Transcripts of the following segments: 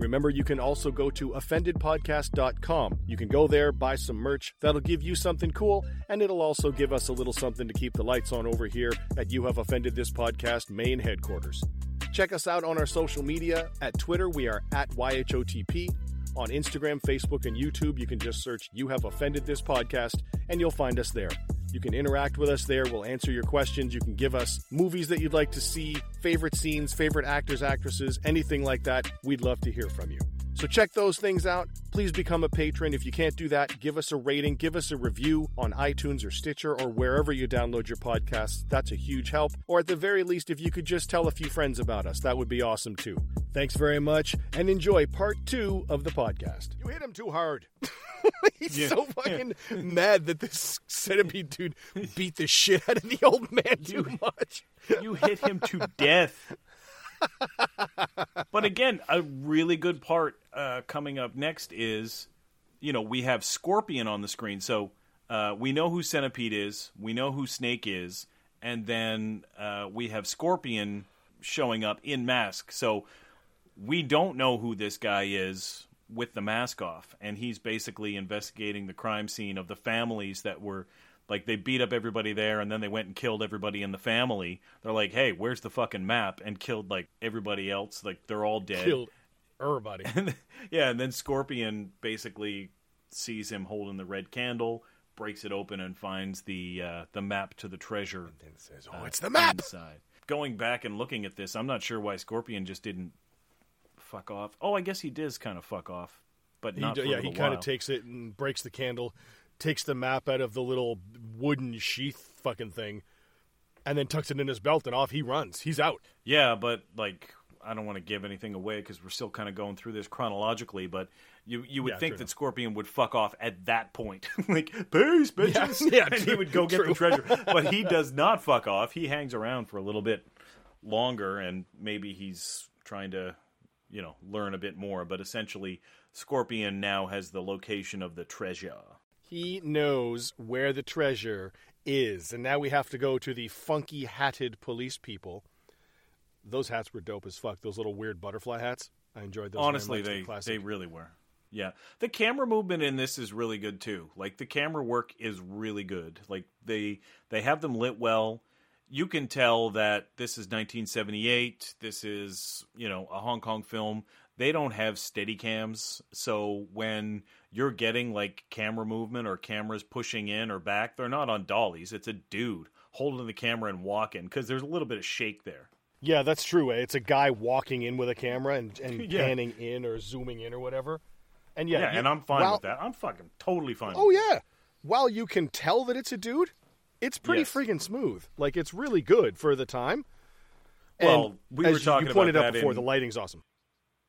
Remember, you can also go to offendedpodcast.com. You can go there, buy some merch. That'll give you something cool, and it'll also give us a little something to keep the lights on over here at You Have Offended This Podcast main headquarters. Check us out on our social media. At Twitter, we are at YHOTP. On Instagram, Facebook, and YouTube, you can just search You Have Offended This Podcast, and you'll find us there. You can interact with us there. We'll answer your questions. You can give us movies that you'd like to see, favorite scenes, favorite actors, actresses, anything like that. We'd love to hear from you. So check those things out. Please become a patron. If you can't do that, give us a rating, give us a review on iTunes or Stitcher or wherever you download your podcasts. That's a huge help. Or at the very least, if you could just tell a few friends about us, that would be awesome too. Thanks very much and enjoy part two of the podcast. You hit him too hard. He's so fucking mad that this centipede dude beat the shit out of the old man too much. You hit him to death. But again, a really good part uh, coming up next is, you know, we have Scorpion on the screen, so uh, we know who Centipede is, we know who Snake is, and then uh, we have Scorpion showing up in mask. So we don't know who this guy is with the mask off, and he's basically investigating the crime scene of the families that were like they beat up everybody there, and then they went and killed everybody in the family. They're like, "Hey, where's the fucking map?" and killed like everybody else. Like they're all dead. Killed everybody. And, yeah, and then Scorpion basically sees him holding the red candle, breaks it open, and finds the uh, the map to the treasure. And then says, "Oh, uh, it's the map." inside. Going back and looking at this, I'm not sure why Scorpion just didn't fuck off. Oh, I guess he does kind of fuck off, but He not. d- for a yeah, he kind of takes it and breaks the candle, takes the map out of the little wooden sheath fucking thing, and then tucks it in his belt and off he runs. He's out. Yeah, but like I don't want to give anything away because we're still kind of going through this chronologically. But you you would Yeah, think that enough. Scorpion would fuck off at that point, like peace, bitches, Yeah, yeah, and he would go get the treasure. But he does not fuck off. He hangs around for a little bit longer, and maybe he's trying to you know learn a bit more. But essentially, Scorpion now has the location of the treasure. He knows where the treasure is, and now we have to go to the funky hatted police people. Those hats were dope as fuck. Those little weird butterfly hats. I enjoyed those. Honestly. They're they really were. Yeah, the camera movement in this is really good too. Like the camera work is really good. Like they they have them lit well. You can tell that this is 1978. This is you know a Hong Kong film. They don't have steady cams, so when you're getting like camera movement or cameras pushing in or back, they're not on dollies. It's a dude holding the camera and walking because there's a little bit of shake there. Yeah, that's true. eh? It's a guy walking in with a camera and, and Yeah. panning in or zooming in or whatever. And yeah, Yeah, you- and I'm fine while- with that. I'm fucking totally fine. Oh yeah. While you can tell that it's a dude, it's pretty Yes. freaking smooth. Like it's really good for the time. And Well, we were talking you pointed about out that before. in- The lighting's awesome.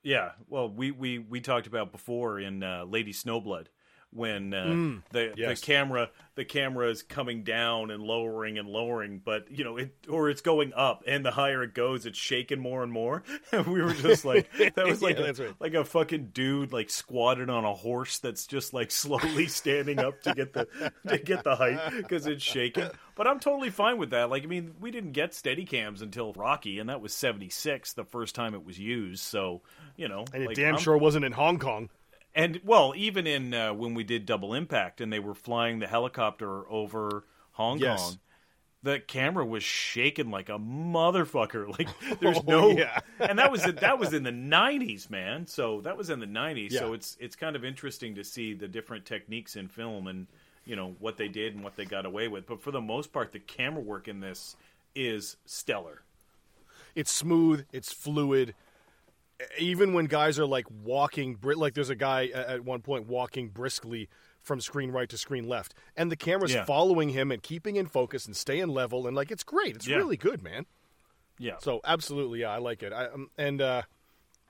Yeah, well, we, we, we talked about before in uh, Lady Snowblood when uh, Mm, the yes. the camera the camera is coming down and lowering and lowering, but you know it or it's going up, and the higher it goes, it's shaking more and more. And we were just like that was like Yeah, a, that's right. like a fucking dude like squatted on a horse that's just like slowly standing up to get the to get the height because it's shaking. But I'm totally fine with that. Like I mean, we didn't get steady cams until Rocky, and that was '76, the first time it was used. So you know, And it like, damn I'm- sure wasn't in Hong Kong. And well, even in uh, when we did Double Impact and they were flying the helicopter over Hong Yes. Kong, the camera was shaking like a motherfucker. Like there's Oh, no, yeah. and that was that was in the '90s, man. So that was in the '90s. So it's it's kind of interesting to see the different techniques in film and you know what they did and what they got away with. But for the most part, the camera work in this is stellar. It's smooth. It's fluid. Even when guys are like walking, like there's a guy at one point walking briskly from screen right to screen left, and the camera's Yeah. following him and keeping in focus and staying level, and like it's great. It's Yeah. really good, man. Yeah. So absolutely, yeah, I like it. I, um, and uh,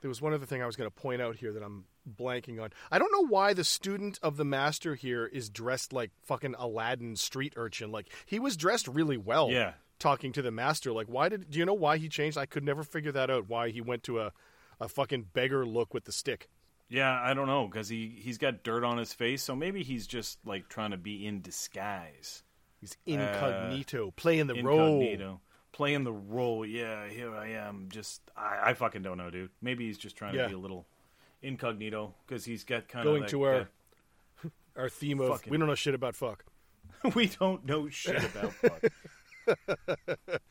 there was one other thing I was going to point out here that I'm blanking on. I don't know why the student of the master here is dressed like fucking Aladdin street urchin. Like he was dressed really well. Yeah. Talking to the master, like why did do you know why he changed? I could never figure that out. Why he went to a a fucking beggar look with the stick. Yeah, I don't know because he he's got dirt on his face, so maybe he's just like trying to be in disguise, He's incognito, playing the role. Uh, incognito, playing the role. Yeah, here I am. Just I, I fucking don't know, dude. Maybe he's just trying Yeah. to be a little incognito because he's got kind of Going to our our theme of Fucking- we don't know shit about fuck. we don't know shit about fuck.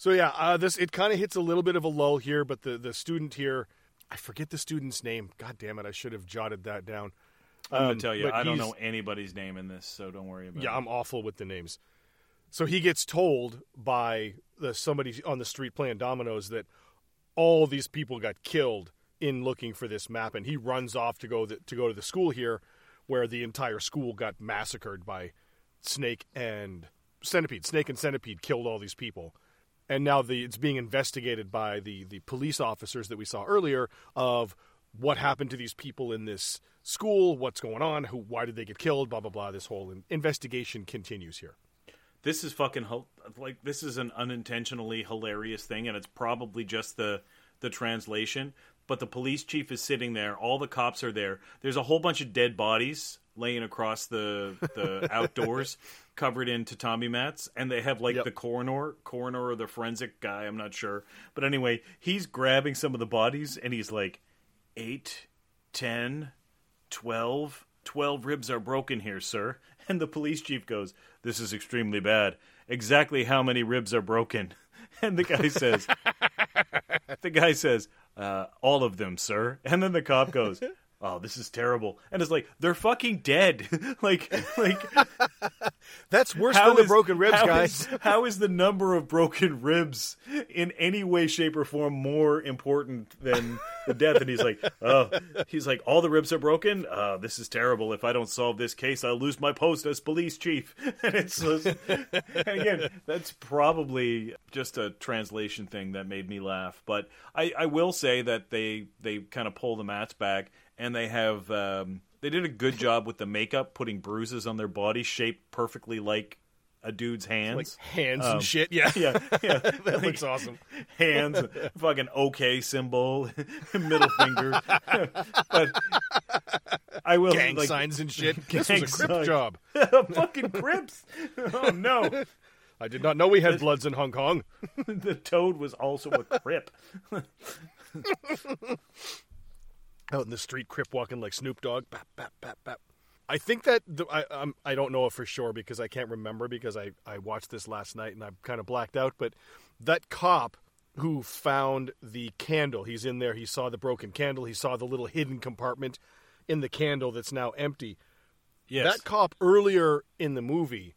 So yeah, uh, this it kind of hits a little bit of a lull here, but the the student here, I forget the student's name. God damn it, I should have jotted that down. I'm Um, gonna tell you, I don't know anybody's name in this, so don't worry about it. Yeah, it. I'm awful with the names. So he gets told by the somebody on the street playing dominoes that all these people got killed in looking for this map, and he runs off to go the, to go to the school here, where the entire school got massacred by Snake and Centipede. Snake and Centipede killed all these people, and now the it's being investigated by the the police officers that we saw earlier of what happened to these people in this school, what's going on, who why did they get killed, blah blah blah. This whole investigation continues here. this is fucking like this is an unintentionally hilarious thing and it's probably just the the translation but the police chief is sitting there all the cops are there there's a whole bunch of dead bodies laying across the the outdoors covered in tatami mats and they have like Yep. the coroner coroner or the forensic guy i'm not sure but anyway he's grabbing some of the bodies and he's like eight, ten, twelve. Twelve ribs are broken here, sir. And the police chief goes, This is extremely bad. Exactly how many ribs are broken? And the guy says, The guy says, uh, All of them, sir. And then the cop goes, Oh, this is terrible. And it's like, They're fucking dead. like, like, That's worse than the broken ribs, how guys. is- how is the number of broken ribs in any way, shape, or form more important than the death? And he's like, oh, he's like, all the ribs are broken. Uh, this is terrible. If I don't solve this case, I'll lose my post as police chief. And it's just, and again, that's probably just a translation thing that made me laugh. But I, I will say that they they kind of pull the mats back and they have. Um, they did a good job with the makeup, putting bruises on their body shaped perfectly like a dude's hands. Like hands Um, and shit. Yeah, yeah, yeah. that looks awesome. hands, fucking okay symbol, middle finger. but I will Gang like signs and shit. This was a crip signs. job. fucking crips. Oh no, I did not know we had bloods in Hong Kong. the toad was also a crip. Out in the street, crip walking like Snoop Dogg. Bap, bap, bap, bap. I think that the, I I'm, I don't know for sure because I can't remember because I I watched this last night and I'm kind of blacked out. But that cop who found the candle, he's in there. He saw the broken candle. He saw the little hidden compartment in the candle that's now empty. Yes, That cop earlier in the movie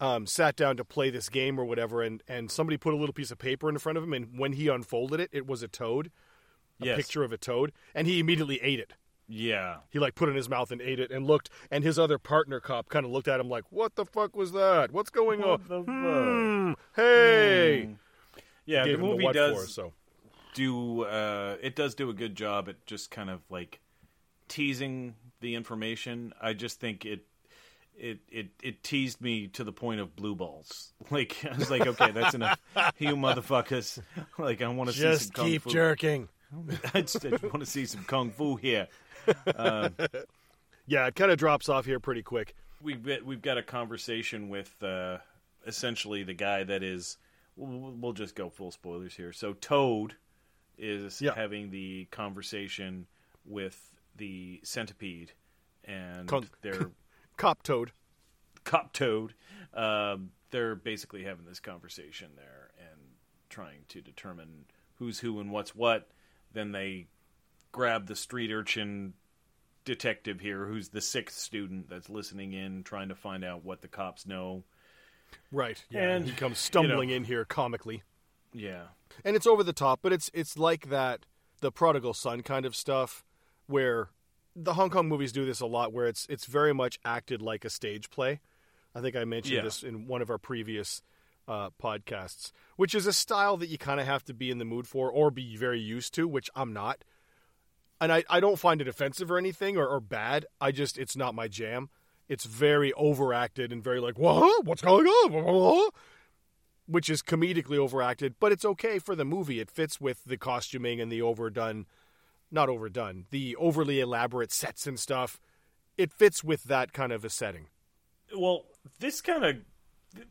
um, sat down to play this game or whatever, and, and somebody put a little piece of paper in front of him, and when he unfolded it, it was a toad, a yes. picture of a toad, and he immediately ate it. Yeah, He like put it in his mouth and ate it, and looked, and his other partner cop kind of looked at him like, "What the fuck was that? What's going on? What the fuck? Hmm, hey, yeah. The movie what does for, so do uh, it does do a good job at just kind of like teasing the information. I just think it it it it teased me to the point of blue balls. Like I was like, okay, that's enough. You motherfuckers. Like I want to see some just keep jerking." I just, want to see some kung fu here. Yeah, it kind of drops off here pretty quick. We've got, we've got a conversation with uh, essentially the guy that is. We'll, we'll just go full spoilers here. So Toad is Yeah. having the conversation with the centipede, and Kung- they're Cop toad. cop Toad. Um, they're basically having this conversation there and trying to determine who's who and what's what. Then they grab the street urchin detective here, who's the sixth student that's listening in, trying to find out what the cops know. Right. Yeah, and he comes you stumbling know- in here comically. Yeah, and it's over the top, but it's it's like that the prodigal son kind of stuff, where the Hong Kong movies do this a lot, where it's it's very much acted like a stage play. I think I mentioned Yeah. this in one of our previous uh, podcasts, which is a style that you kind of have to be in the mood for or be very used to, which I'm not. And I, I don't find it offensive or anything or, or bad. I just, it's not my jam. It's very overacted and very like, what? What's going on? Which is comedically overacted, but it's okay for the movie. It fits with the costuming and the overdone, not overdone, the overly elaborate sets and stuff. It fits with that kind of a setting. Well, this kind of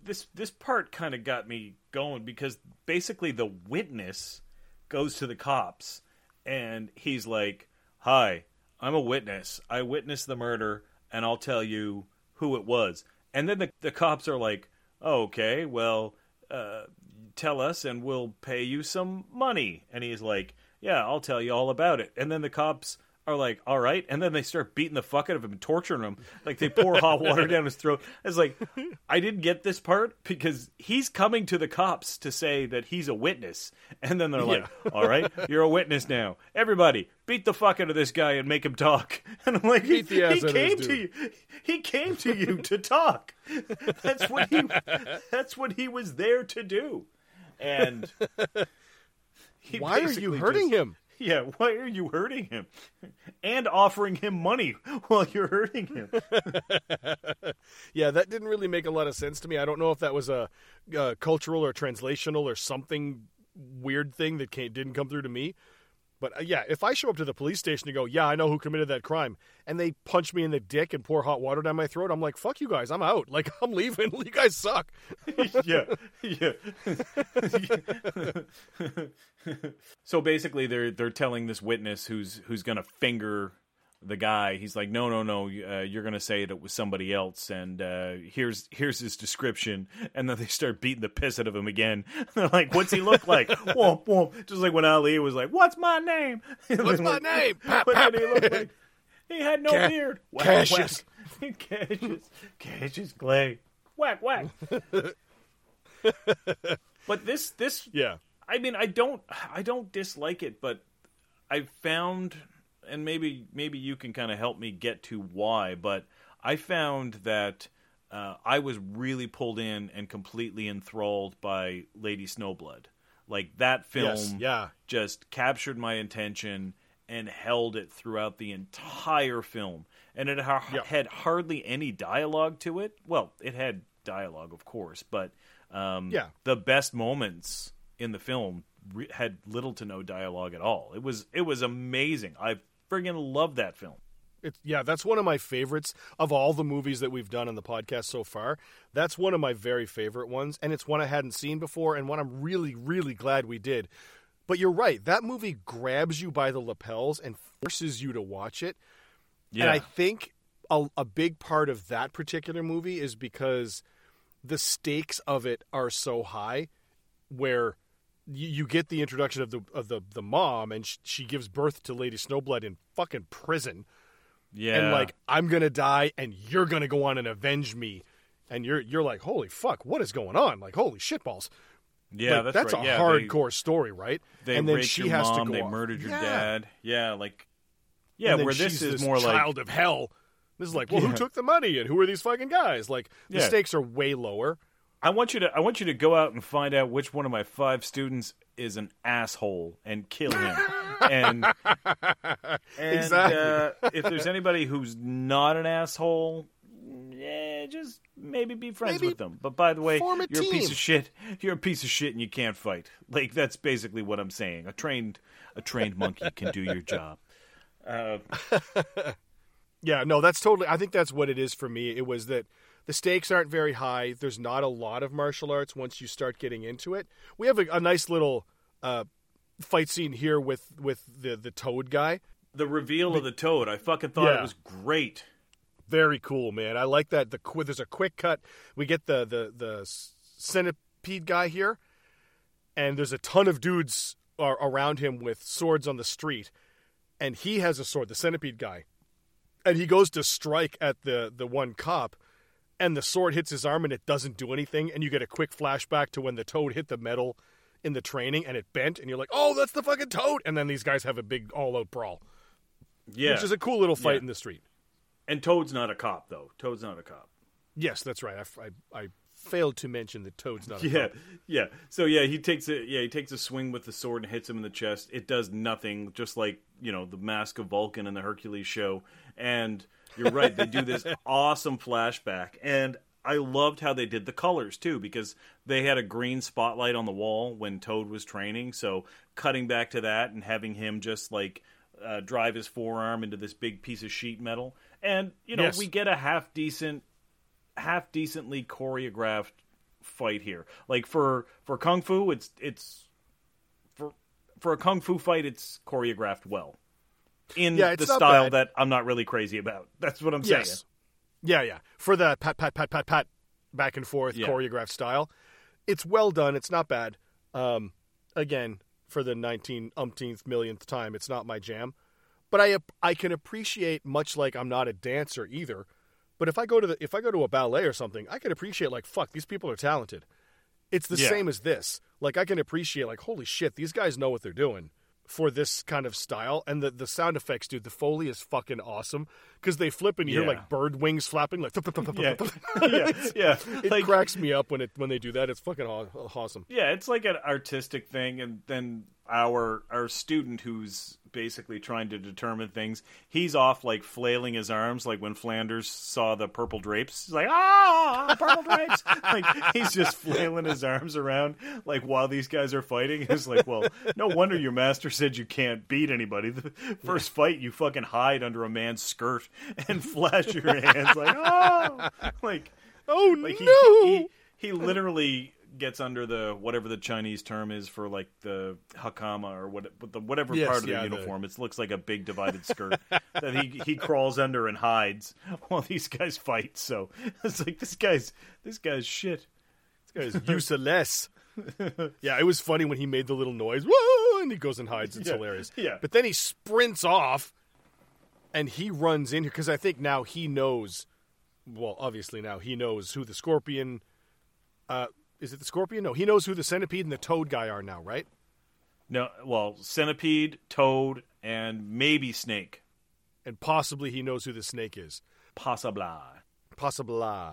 this this part kind of got me going because basically the witness goes to the cops and he's like, "Hi, I'm a witness. I witnessed the murder and I'll tell you who it was." And then the the cops are like, oh, "Okay, well, uh, tell us and we'll pay you some money." And he's like, "Yeah, I'll tell you all about it." And then the cops are like, all right, and then they start beating the fuck out of him and torturing him. Like they pour hot water down his throat. I was like, I didn't get this part because he's coming to the cops to say that he's a witness, and then they're like, all right, you're a witness now. Everybody, beat the fuck out of this guy and make him talk. And I'm like, he, he out of this came to you. He came to you to talk. That's what he. That's what he was there to do. And he Why are you hurting just- him? Yeah, why are you hurting him? And offering him money while you're hurting him. Yeah, that didn't really make a lot of sense to me. I don't know if that was a, uh cultural or translational or something weird thing that came, didn't come through to me. But uh, yeah, if I show up to the police station and go, "Yeah, I know who committed that crime," and they punch me in the dick and pour hot water down my throat, I'm like, "Fuck you guys, I'm out. Like I'm leaving. You guys suck." yeah, yeah. so basically, they're they're telling this witness who's who's gonna finger the guy. He's like, no, no, no. Uh, you're gonna say it was somebody else, and uh, here's here's his description. And then they start beating the piss out of him again. They're like, what's he look like? womp womp. Just like when Ali was like, what's my name? What's my name? What did he look like? He had no Ca- beard. Whack, Cassius. whack. Cassius. Cassius Clay. Whack whack. but this this Yeah, I mean I don't I don't dislike it, but I found and maybe maybe you can kind of help me get to why, but I found that uh, I was really pulled in and completely enthralled by Lady Snowblood. Like that film Yes, yeah. just captured my attention and held it throughout the entire film. And it ha- Yeah. had hardly any dialogue to it. Well, it had dialogue, of course, but um, Yeah. the best moments in the film re- had little to no dialogue at all. It was it was amazing. I friggin' love that film. It's yeah, that's one of my favorites of all the movies that we've done on the podcast so far. That's one of my very favorite ones, and it's one I hadn't seen before, and one I'm really, really glad we did. But you're right, that movie grabs you by the lapels and forces you to watch it. Yeah, And I think a, a big part of that particular movie is because the stakes of it are so high, where you, you get the introduction of the of the the mom, and sh- she gives birth to Lady Snowblood in fucking prison yeah, and like I'm gonna die and you're gonna go on and avenge me, and you're you're like holy fuck what is going on like holy shitballs yeah, Like, that's, that's right. a yeah, hardcore story right They, they and then raped she your has mom. to go they off. murdered your Yeah. dad. Yeah, like yeah, And then where this is this more like child of hell this is like well Yeah. who took the money and who are these fucking guys like the Yeah. stakes are way lower I want you to I want you to go out and find out which one of my five students is an asshole and kill him. and and Exactly. uh, if there's anybody who's not an asshole, yeah, just maybe be friends Maybe with them. But by the way, you're a piece of shit. You're a piece of shit and you can't fight. Like that's basically what I'm saying. A trained a trained monkey can do your job. Uh, yeah no that's totally I think that's what it is for me it was that the stakes aren't very high there's not a lot of martial arts once you start getting into it we have a, a nice little uh, fight scene here with with the the toad guy the reveal of the toad, I fucking thought Yeah. it was great. Very cool, man. I like that. The there's a quick cut. We get the the the centipede guy here, and there's a ton of dudes are around him with swords on the street, and he has a sword, the centipede guy, and he goes to strike at the the one cop, and the sword hits his arm and it doesn't do anything, and you get a quick flashback to when the toad hit the metal in the training and it bent and you're like, oh, that's the fucking toad. And then these guys have a big all out brawl, Yeah, which is a cool little fight Yeah. in the street. and Toad's not a cop though. Toad's not a cop. Yes, that's right. I I failed to mention that Toad's not a Yeah, cop. yeah. Yeah. So yeah, he takes a yeah he takes a swing with the sword and hits him in the chest. It does nothing, just like you know the Mask of Vulcan in the Hercules show. And you're right, they do this awesome flashback, and I loved how they did the colors too because they had a green spotlight on the wall when Toad was training. So cutting back to that and having him just like. Uh, drive his forearm into this big piece of sheet metal, and you know Yes. we get a half decent half decently choreographed fight here. Like for for kung fu, it's it's for for a kung fu fight, it's choreographed well in Yeah, the style bad. that I'm not really crazy about. That's what I'm saying. Yeah, yeah. For the pat, pat, pat, pat, pat, back and forth Yeah. choreographed style, it's well done. It's not bad. Um, again, for the 19 umpteenth millionth time, it's not my jam. But I I can appreciate much like I'm not a dancer either. But if I go to the if I go to a ballet or something, I can appreciate like fuck these people are talented. It's the Yeah. same as this. Like I can appreciate like holy shit these guys know what they're doing for this kind of style and the the sound effects dude the foley is fucking awesome because they flip and you hear like bird wings flapping like Yeah, yeah, yeah. it Like- cracks me up when it when they do that. It's fucking awesome. Yeah, it's like an artistic thing, and then our our student who's basically trying to determine things, he's off like flailing his arms, like when Flanders saw the purple drapes. He's like, ah, purple drapes! like he's just flailing his arms around, like while these guys are fighting. It's like, well, no wonder your master said you can't beat anybody. The first fight, you fucking hide under a man's skirt and flash your hands, like, oh, like. Oh Like he, no! he he literally gets under the whatever the Chinese term is for like the hakama or what but the whatever Yes, part of yeah, the the- uniform. It looks like a big divided skirt that he he crawls under and hides while these guys fight. So it's like this guy's this guy's shit. This guy's useless. yeah, it was funny when he made the little noise. Whoa! And he goes and hides. It's Yeah, hilarious. yeah. But then he sprints off, and he runs in here because I think now he knows. Well, obviously now he knows who the scorpion. Uh, is it the scorpion? No, he knows who the centipede and the toad guy are now, right? No, well, centipede, toad, and maybe snake. And possibly he knows who the snake is. Possibly. Possibly.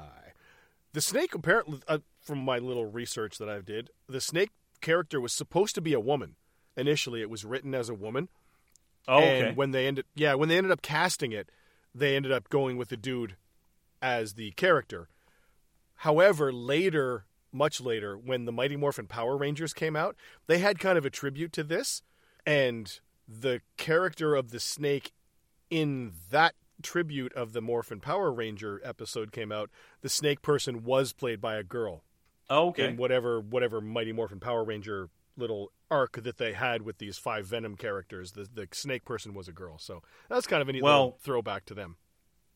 The snake, apparently, uh, from my little research that I did, the snake character was supposed to be a woman. Initially, it was written as a woman. Oh, okay. When they ended, yeah, when they ended up casting it, they ended up going with the dude as the character. However, later, much later, when the Mighty Morphin Power Rangers came out, they had kind of a tribute to this, and the character of the snake in that tribute of the Morphin Power Ranger episode came out. The snake person was played by a girl oh, okay. in whatever whatever Mighty Morphin Power Ranger little arc that they had with these five Venom characters. The the snake person was a girl, so that's kind of a neat Well- little throwback to them.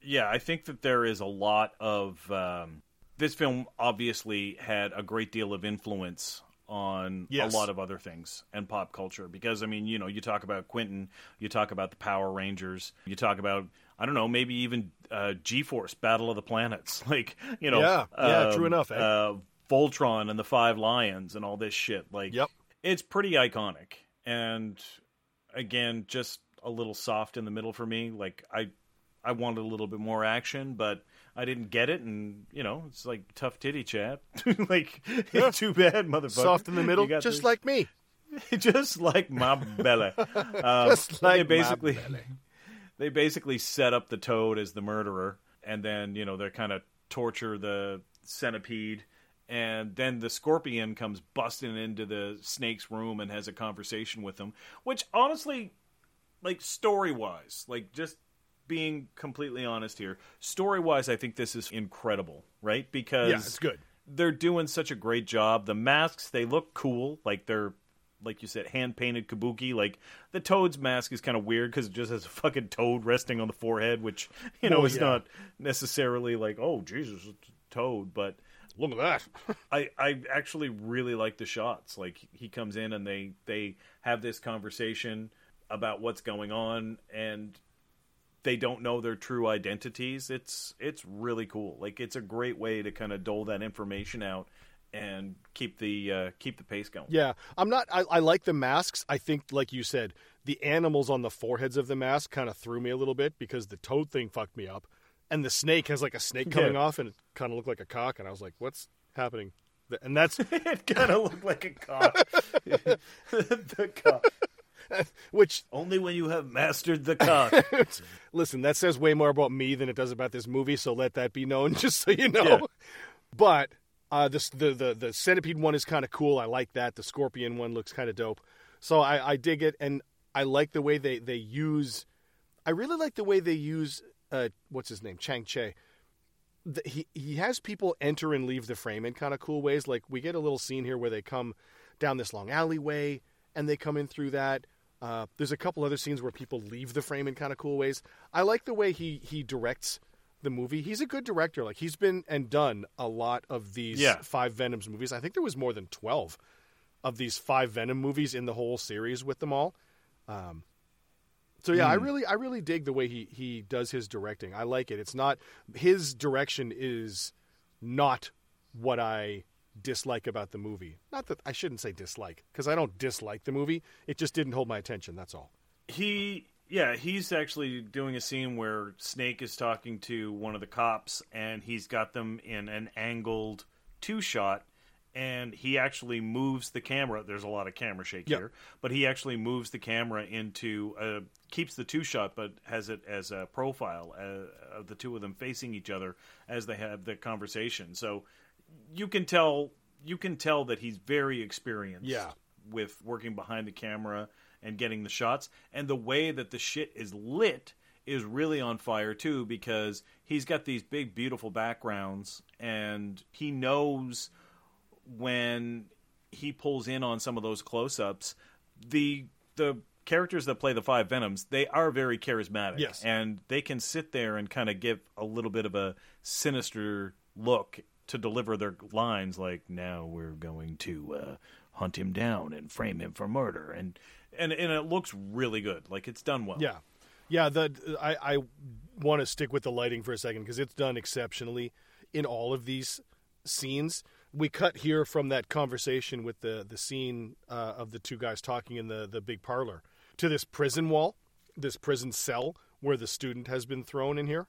yeah, I think that there is a lot of um, this film. Obviously, had a great deal of influence on Yes. a lot of other things and pop culture. Because I mean, you know, you talk about Quentin, you talk about the Power Rangers, you talk about I don't know, maybe even uh, G-Force, Battle of the Planets, like you know, Yeah, yeah, true um, enough, eh? Uh, Voltron and the Five Lions and all this shit. Like, Yep. it's pretty iconic. And again, just a little soft in the middle for me. Like I I wanted a little bit more action, but I didn't get it and you know, it's like tough titty chat. like it's too bad, motherfucker. Soft in the middle, just this- like me. just like my belly. Um, Just like they my basically belly. they basically set up the toad as the murderer, and then you know they kind of torture the centipede, and then the scorpion comes busting into the snake's room and has a conversation with him. Which honestly, like story wise, like just being completely honest here, story wise, I think this is incredible, right? Because Yeah, it's good. they're doing such a great job. The masks, they look cool. Like they're, like you said, hand painted kabuki. Like the Toad's mask is kind of weird because it just has a fucking toad resting on the forehead, which, you know, Well, is yeah. not necessarily like, oh, Jesus, it's a toad. But Look at that. I, I actually really like the shots. Like he comes in and they, they have this conversation about what's going on and they don't know their true identities. It's it's really cool. Like it's a great way to kind of dole that information out and keep the uh, keep the pace going. Yeah, I'm not. I, I like the masks. I think, like you said, the animals on the foreheads of the mask kind of threw me a little bit because the toad thing fucked me up, and the snake has like a snake coming Yeah. off, and it kind of looked like a cock, and I was like, "What's happening?" And that's it kind of looked like a cock. the cock. which Only when you have mastered the cock. listen, that says way more about me than it does about this movie. So let that be known, just so you know. Yeah. But uh, this, the the the centipede one is kind of cool. I like that. The scorpion one looks kind of dope. So I, I dig it, and I like the way they they use. I really like the way they use. Uh, what's his name? Chang Cheh. The, he he has people enter and leave the frame in kind of cool ways. Like we get a little scene here where they come down this long alleyway and they come in through that. Uh, there's a couple other scenes where people leave the frame in kind of cool ways. I like the way he he directs the movie. He's a good director. Like he's been and done a lot of these Yeah. five Venoms movies. I think there was more than twelve of these five Venom movies in the whole series with them all. Um, so yeah, I really I really dig the way he he does his directing. I like it. It's not his direction is not what I dislike about the movie. Not that I shouldn't say dislike because I don't dislike the movie. It just didn't hold my attention. That's all. he yeah he's actually doing a scene where snake is talking to one of the cops and he's got them in an angled two shot and he actually moves the camera there's a lot of camera shake Yep. here but he actually moves the camera into uh, keeps the two shot but has it as a profile uh, of the two of them facing each other as they have the conversation so you can tell you can tell that he's very experienced Yeah. with working behind the camera and getting the shots and the way that the shit is lit is really on fire too because he's got these big beautiful backgrounds and he knows when he pulls in on some of those close-ups the the characters that play the five venoms they are very charismatic Yes. and they can sit there and kind of give a little bit of a sinister look to deliver their lines like now we're going to uh, hunt him down and frame him for murder and and and it looks really good like it's done well Yeah, yeah. The I I want to stick with the lighting for a second because it's done exceptionally in all of these scenes. We cut here from that conversation with the the scene uh, of the two guys talking in the the big parlor to this prison wall, this prison cell where the student has been thrown in here.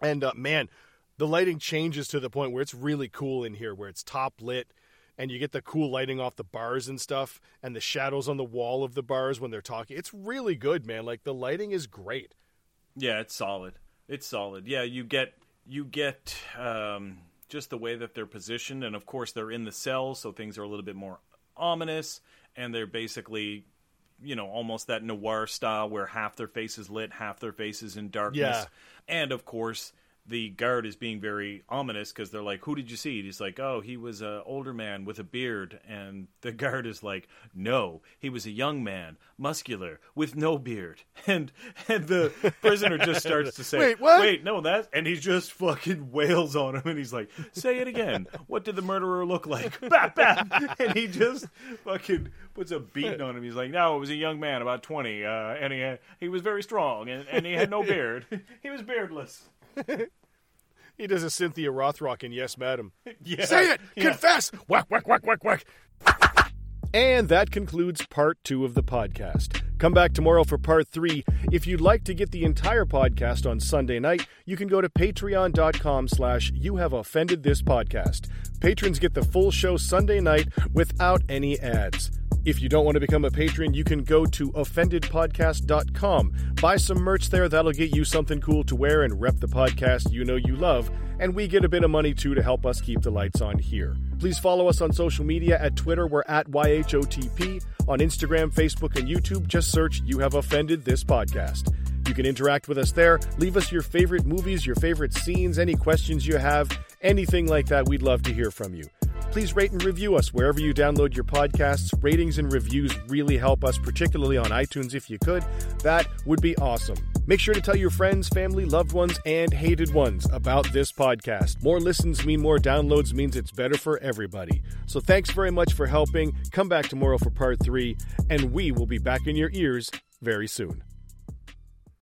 And uh, man, the lighting changes to the point where it's really cool in here, where it's top lit, and you get the cool lighting off the bars and stuff, and the shadows on the wall of the bars when they're talking. It's really good, man. Like the lighting is great. Yeah, it's solid. It's solid. Yeah, you get you get um, just the way that they're positioned, and of course they're in the cell, so things are a little bit more ominous, and they're basically, you know, almost that noir style where half their face is lit, half their face is in darkness, Yeah. and of course. The guard is being very ominous because they're like, "Who did you see?" He's like, "Oh, he was an older man with a beard." And the guard is like, "No, he was a young man, muscular, with no beard." And and the prisoner just starts to say, Wait, what? Wait, no, that." And he just fucking wails on him, and he's like, "Say it again. What did the murderer look like?" bap bap. And he just fucking puts a beating on him. He's like, "No, it was a young man, about twenty, uh, and he had, he was very strong, and, and he had no beard. he was beardless." He does a Cynthia Rothrock in Yes, Madam. Yeah. Say it! Yeah. Confess! Whack, whack, whack, whack, whack. And that concludes part two of the podcast. Come back tomorrow for part three. If you'd like to get the entire podcast on Sunday night, you can go to patreon.com slash you have offended this podcast. Patrons get the full show Sunday night without any ads. If you don't want to become a patron, you can go to offendedpodcast.com. Buy some merch there. That'll get you something cool to wear and rep the podcast you know you love. And we get a bit of money too to help us keep the lights on here. Please follow us on social media at Twitter. We're at YHOTP. On Instagram, Facebook, and YouTube, just search You Have Offended This Podcast. You can interact with us there. Leave us your favorite movies, your favorite scenes, any questions you have, anything like that. We'd love to hear from you. Please rate and review us wherever you download your podcasts. Ratings and reviews really help us, particularly on iTunes if you could. That would be awesome. Make sure to tell your friends, family, loved ones, and hated ones about this podcast. More listens mean more downloads means it's better for everybody. So thanks very much for helping. Come back tomorrow for part three, and we will be back in your ears very soon.